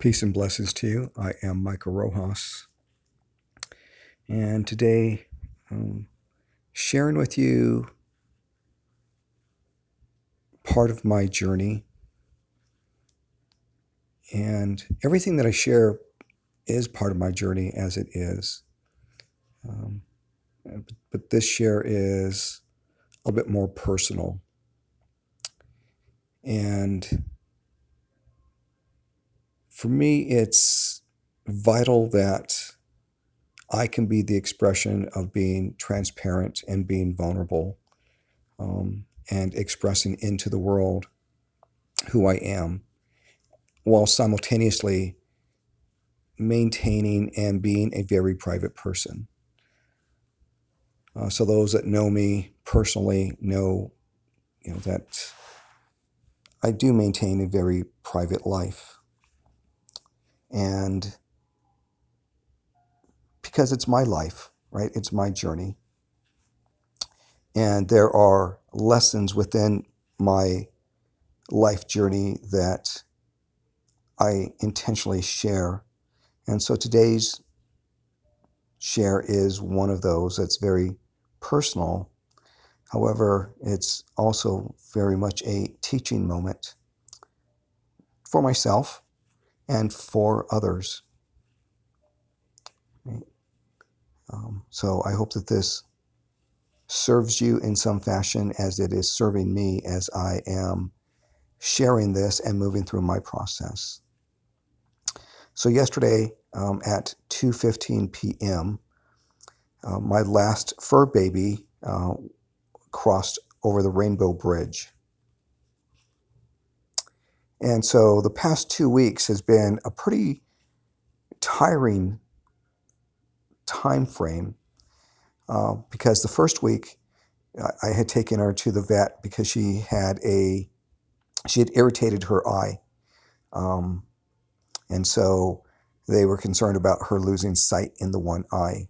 Peace and blessings to you. I am Michael Rojas, and today um, sharing with you part of my journey. And everything that I share is part of my journey as it is. Um, but this share is a bit more personal. And for me, it's vital that I can be the expression of being transparent and being vulnerable um, and expressing into the world who I am while simultaneously maintaining and being a very private person. Uh, so those that know me personally know, you know, that I do maintain a very private life. And because it's my life, right? It's my journey. And there are lessons within my life journey that I intentionally share. And so today's share is one of those that's very personal. However, it's also very much a teaching moment for myself and for others. Um, so I hope that this serves you in some fashion as it is serving me as I am sharing this and moving through my process. So yesterday um, at 2:15 p.m., uh, my last fur baby uh, crossed over the Rainbow Bridge. And so the past two weeks has been a pretty tiring time frame uh, because the first week I had taken her to the vet because she had a she had irritated her eye, um, and so they were concerned about her losing sight in the one eye.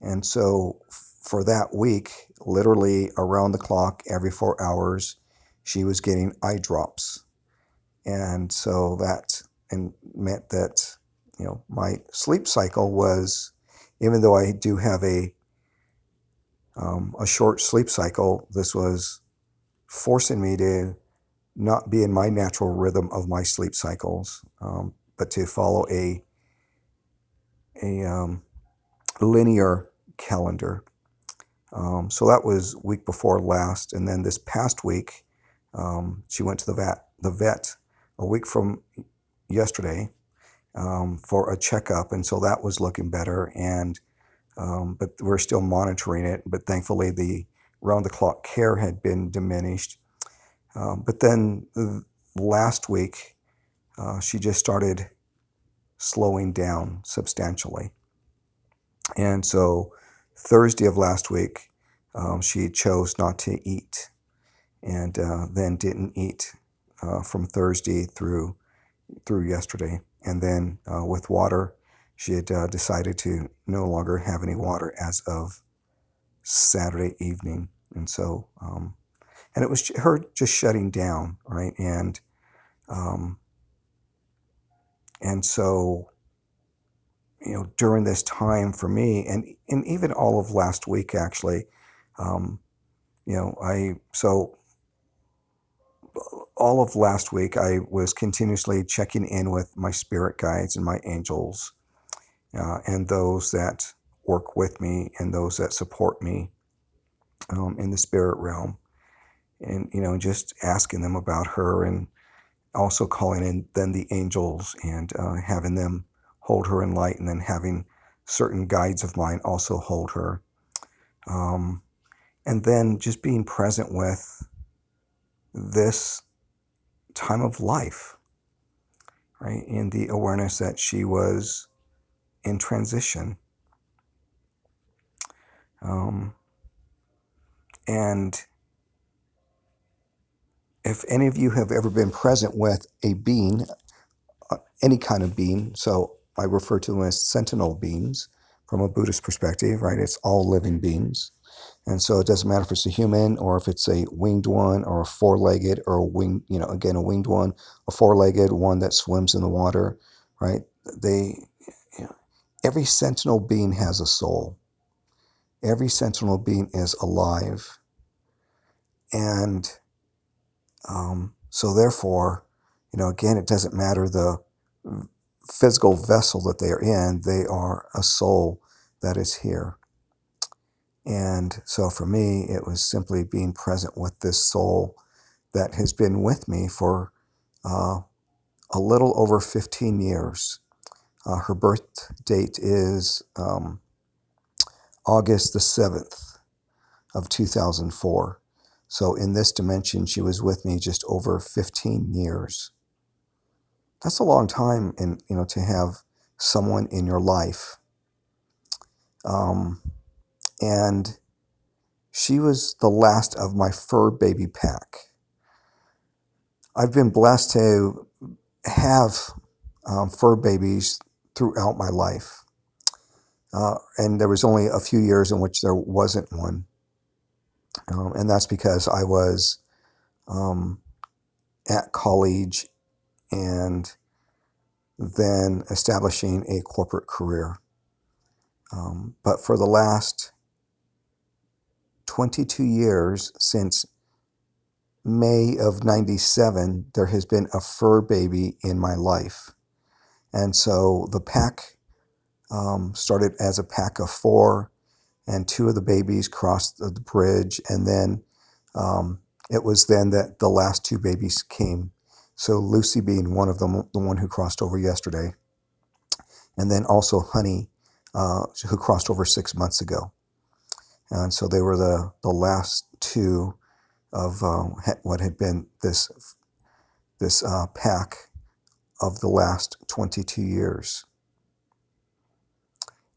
And so for that week, literally around the clock, every four hours, she was getting eye drops, and so that and meant that you know my sleep cycle was, even though I do have a um, a short sleep cycle, this was forcing me to not be in my natural rhythm of my sleep cycles, um, but to follow a a um, linear calendar. Um, so that was week before last, and then this past week, um, she went to the vet the vet a week from yesterday um, for a checkup, and so that was looking better. And um, but we're still monitoring it. But thankfully, the round the clock care had been diminished. Um, but then last week, uh, she just started slowing down substantially. And so Thursday of last week, um, she chose not to eat and uh, then didn't eat uh, from Thursday through through yesterday. And then uh, with water, she had uh, decided to no longer have any water as of Saturday evening. And so, um, and it was her just shutting down, right? And um, and so you know, during this time for me, and and even all of last week, actually, um, you know, I so all of last week I was continuously checking in with my spirit guides and my angels, uh, and those that work with me and those that support me um, in the spirit realm, and you know, just asking them about her and also calling in then the angels and uh, having them hold her in light, and then having certain guides of mine also hold her. Um, and then just being present with this time of life, right? In the awareness that she was in transition. Um, and if any of you have ever been present with a being, uh, any kind of being, so I refer to them as sentinel beings from a Buddhist perspective, right? It's all living beings. And so it doesn't matter if it's a human or if it's a winged one or a four legged or a winged, you know, again, a winged one, a four legged one that swims in the water, right? They, you know, every sentinel being has a soul. Every sentinel being is alive, and um, so therefore, you know, again, it doesn't matter the physical vessel that they are in; they are a soul that is here. And so for me, it was simply being present with this soul that has been with me for uh, a little over 15 years. Uh, her birth date is um, August the 7th of 2004. So in this dimension, she was with me just over 15 years. That's a long time, and you know, to have someone in your life. Um, and she was the last of my fur baby pack. I've been blessed to have um, fur babies throughout my life. Uh, and there was only a few years in which there wasn't one. Um, and that's because I was um, at college and then establishing a corporate career. Um, but for the last 22 years, since May of 97, there has been a fur baby in my life. And so the pack um, started as a pack of four, and two of the babies crossed the bridge. And then um, it was then that the last two babies came. So Lucy being one of them, the one who crossed over yesterday, and then also Honey, uh, who crossed over six months ago. And so they were the, the last two of uh, what had been this this uh, pack of the last 22 years.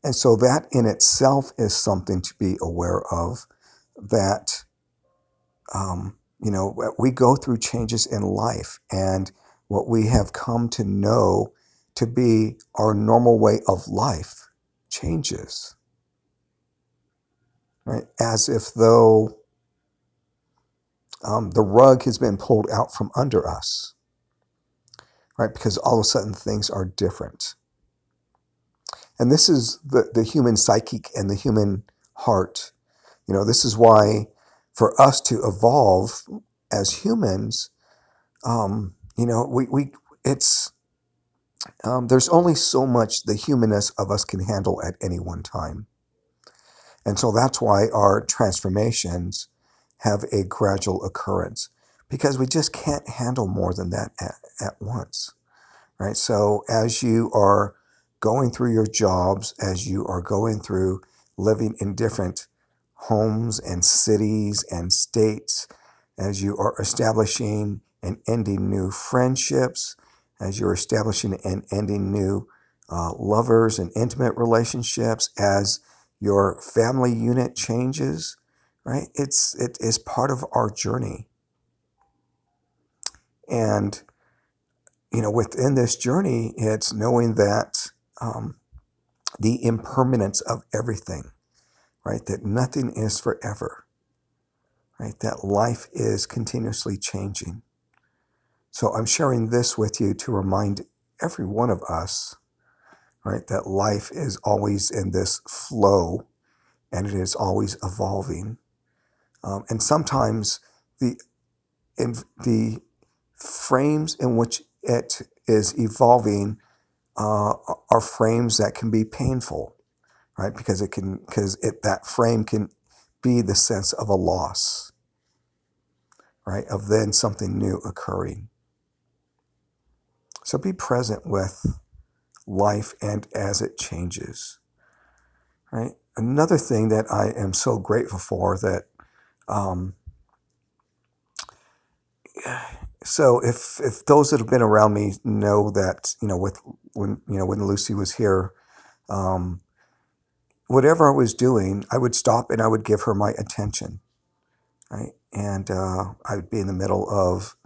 And so that in itself is something to be aware of that, um, you know, we go through changes in life and what we have come to know to be our normal way of life changes, right? As if though um, the rug has been pulled out from under us, right? Because all of a sudden things are different. And this is the, the human psychic and the human heart. You know, this is why for us to evolve as humans, um, you know, we, we it's um, there's only so much the humanness of us can handle at any one time. And so that's why our transformations have a gradual occurrence because we just can't handle more than that at, at once right? So as you are going through your jobs, as you are going through living in different homes and cities and states, as you are establishing and ending new friendships, as you're establishing and ending new uh, lovers and intimate relationships, as your family unit changes, right? It's it is part of our journey, and you know, within this journey, it's knowing that um, the impermanence of everything, right? That nothing is forever, right? That life is continuously changing. So I'm sharing this with you to remind every one of us, right, that life is always in this flow and it is always evolving. Um, and sometimes the in the frames in which it is evolving uh, are frames that can be painful, right? Because it can, because it that frame can be the sense of a loss, right? Of then something new occurring. So be present with life and as it changes, right? Another thing that I am so grateful for that. Um, so if if those that have been around me know that you know with when you know when Lucy was here, um, whatever I was doing, I would stop and I would give her my attention right? And uh, I would be in the middle of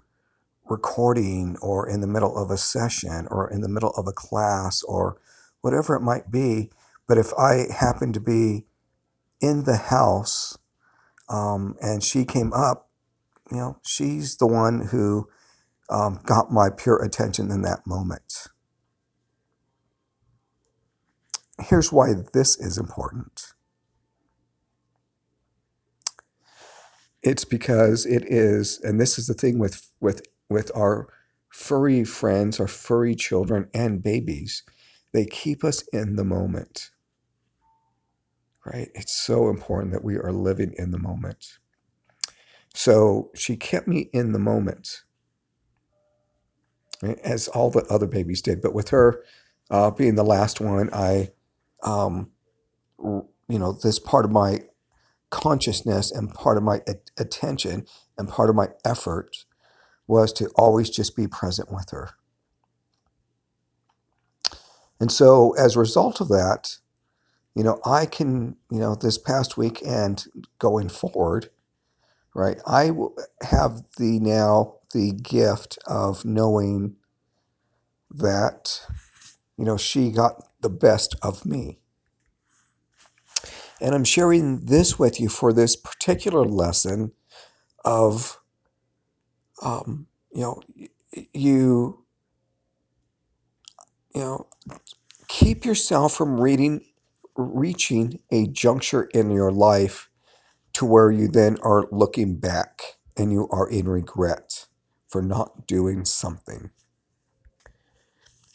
recording or in the middle of a session or in the middle of a class or whatever it might be. But if I happened to be in the house um, and she came up, you know, she's the one who um, got my pure attention in that moment. here's why this is important it's because it is and this is the thing with with with our furry friends our furry children and babies. They keep us in the moment. Right? It's so important that we are living in the moment. So she kept me in the moment right, as all the other babies did. But with her uh, being the last one i um, you know this part of my consciousness and part of my attention and part of my effort was to always just be present with her. And so as a result of that, you know, I can, you know, this past week and going forward, right, I have the now the gift of knowing that, you know, she got the best of me. And I'm sharing this with you for this particular lesson of, um, you know, you, you know, keep yourself from reading, reaching a juncture in your life to where you then are looking back and you are in regret for not doing something.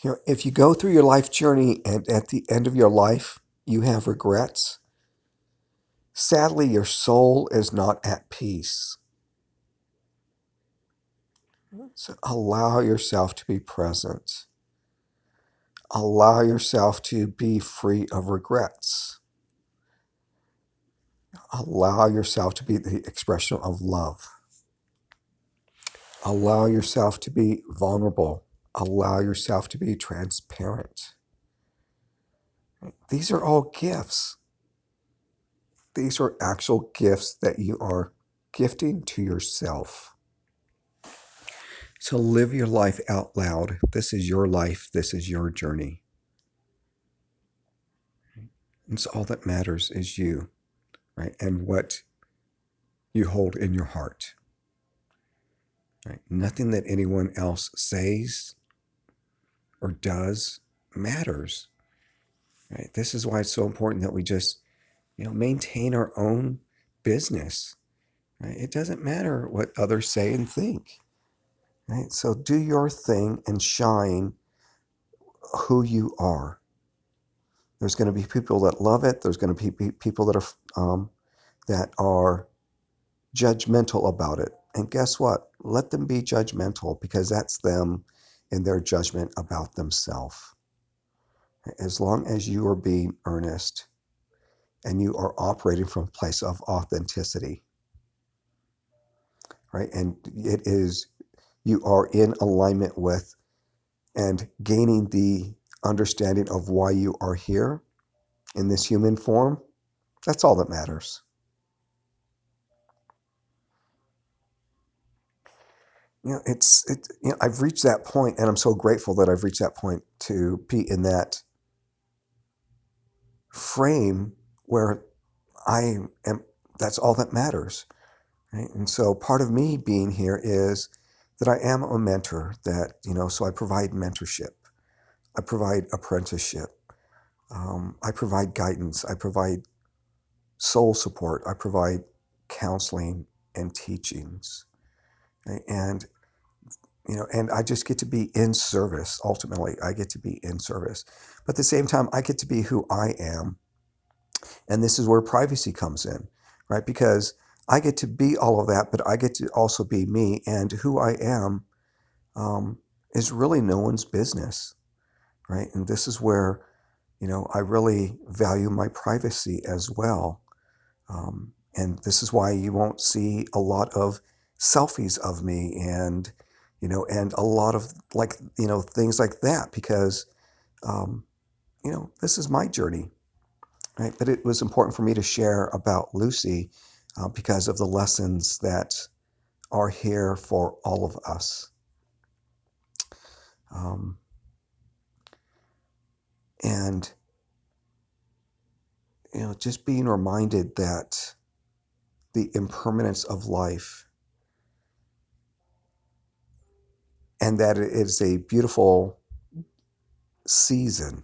You know, if you go through your life journey and at the end of your life you have regrets, sadly your soul is not at peace. So allow yourself to be present. Allow yourself to be free of regrets. Allow yourself to be the expression of love. Allow yourself to be vulnerable. Allow yourself to be transparent. These are all gifts. These are actual gifts that you are gifting to yourself. So live your life out loud. This is your life. This is your journey. And so all that matters is you, right? And what you hold in your heart. Right? Nothing that anyone else says or does matters. Right? This is why it's so important that we just, you know, maintain our own business. Right? It doesn't matter what others say and think. Right? So do your thing and shine who you are. There's going to be people that love it. There's going to be people that are um, that are judgmental about it. And guess what? Let them be judgmental because that's them in their judgment about themselves. As long as you are being earnest and you are operating from a place of authenticity, right? And it is you are in alignment with and gaining the understanding of why you are here in this human form, that's all that matters. You know, it's it. You know, I've reached that point, and I'm so grateful that I've reached that point to be in that frame where I am. That's all that matters, right? And so, part of me being here is that I am a mentor. That you know, so I provide mentorship, I provide apprenticeship, um, I provide guidance, I provide soul support, I provide counseling and teachings, and you know, and I just get to be in service. Ultimately, I get to be in service, but at the same time, I get to be who I am, and this is where privacy comes in, right? Because I get to be all of that, but I get to also be me, and who I am um, is really no one's business, right? And this is where, you know, I really value my privacy as well, um, and this is why you won't see a lot of selfies of me and you know and a lot of like you know things like that because um, you know this is my journey right but it was important for me to share about lucy uh, because of the lessons that are here for all of us um, and you know just being reminded that the impermanence of life and that it is a beautiful season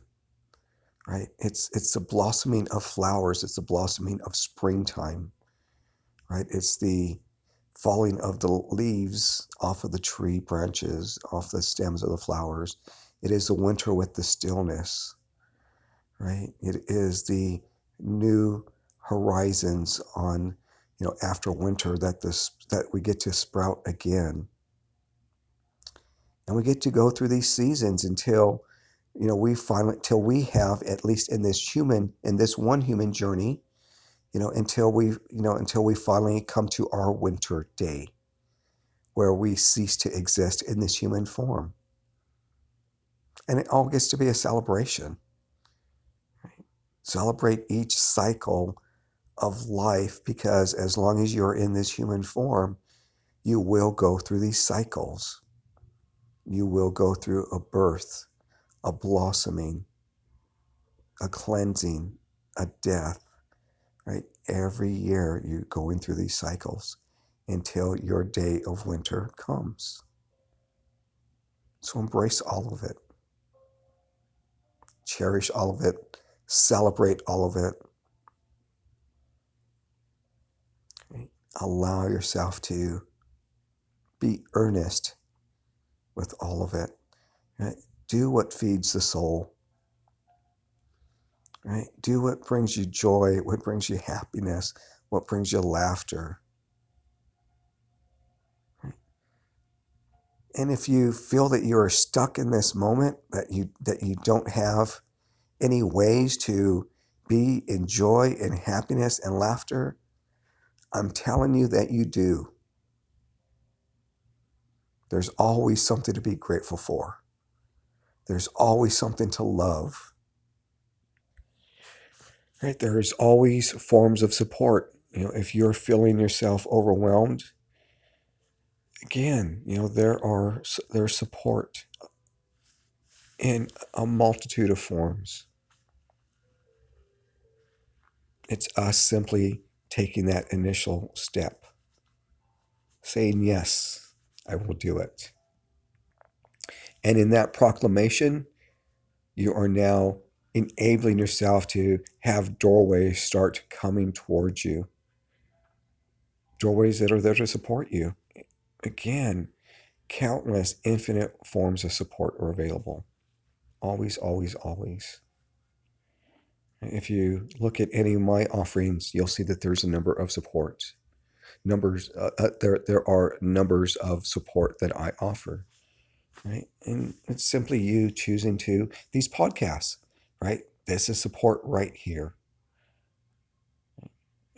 right? It's it's the blossoming of flowers. It's the blossoming of springtime, right? It's the falling of the leaves off of the tree branches, off the stems of the flowers. It is the winter with the stillness, right? It is the new horizons on, you know, after winter that this that we get to sprout again. And we get to go through these seasons until, you know, we finally till we have at least in this human in this one human journey, you know, until we, you know, until we finally come to our winter day where we cease to exist in this human form. And it all gets to be a celebration. Right? Celebrate each cycle of life because as long as you're in this human form, you will go through these cycles. You will go through a birth, a blossoming, a cleansing, a death, right? Every year you're going through these cycles until your day of winter comes. So embrace all of it. Cherish all of it. Celebrate all of it. Allow yourself to be earnest with all of it. Right? Do what feeds the soul. Right? Do what brings you joy, what brings you happiness, what brings you laughter. And if you feel that you are stuck in this moment, that you that you don't have any ways to be in joy and happiness and laughter, I'm telling you that you do. There's always something to be grateful for. There's always something to love. Right? There's always forms of support. You know, if you're feeling yourself overwhelmed, again, you know, there are there's support in a multitude of forms. It's us simply taking that initial step, saying, Yes, I will do it. And in that proclamation, you are now enabling yourself to have doorways start coming towards you. Doorways that are there to support you. Again, countless infinite forms of support are available. Always, always, always. If you look at any of my offerings, you'll see that there's a number of supports. Numbers, uh, uh, there, there are numbers of support that I offer, right? And it's simply you choosing to these podcasts, right? This is support right here,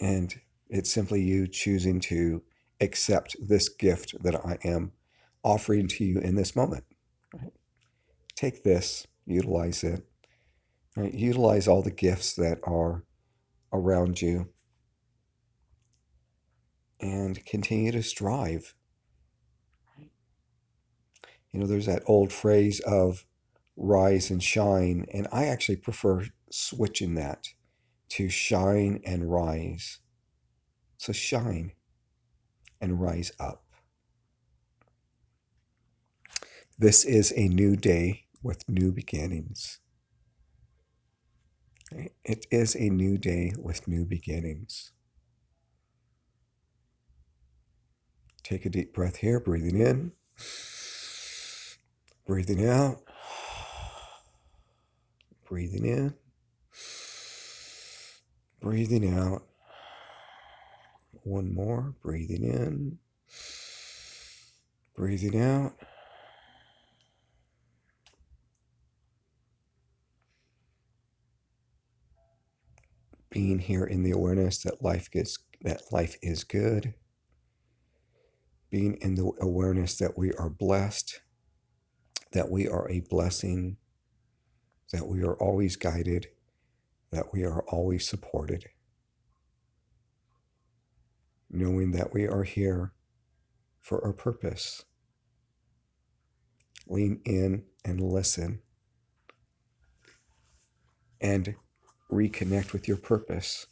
and it's simply you choosing to accept this gift that I am offering to you in this moment. Right? Take this, utilize it, right? Utilize all the gifts that are around you and continue to strive. You know, there's that old phrase of rise and shine, and I actually prefer switching that to shine and rise. So shine and rise up. This is a new day with new beginnings. It is a new day with new beginnings. Take a deep breath here, breathing in, breathing out, breathing in, breathing out. One more, breathing in, breathing out. Being here in the awareness that life gets that life is good. Being in the awareness that we are blessed, that we are a blessing, that we are always guided, that we are always supported. Knowing that we are here for a purpose. Lean in and listen and reconnect with your purpose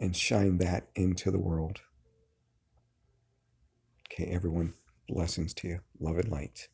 and shine that into the world. Okay, everyone, blessings to you. Love and light.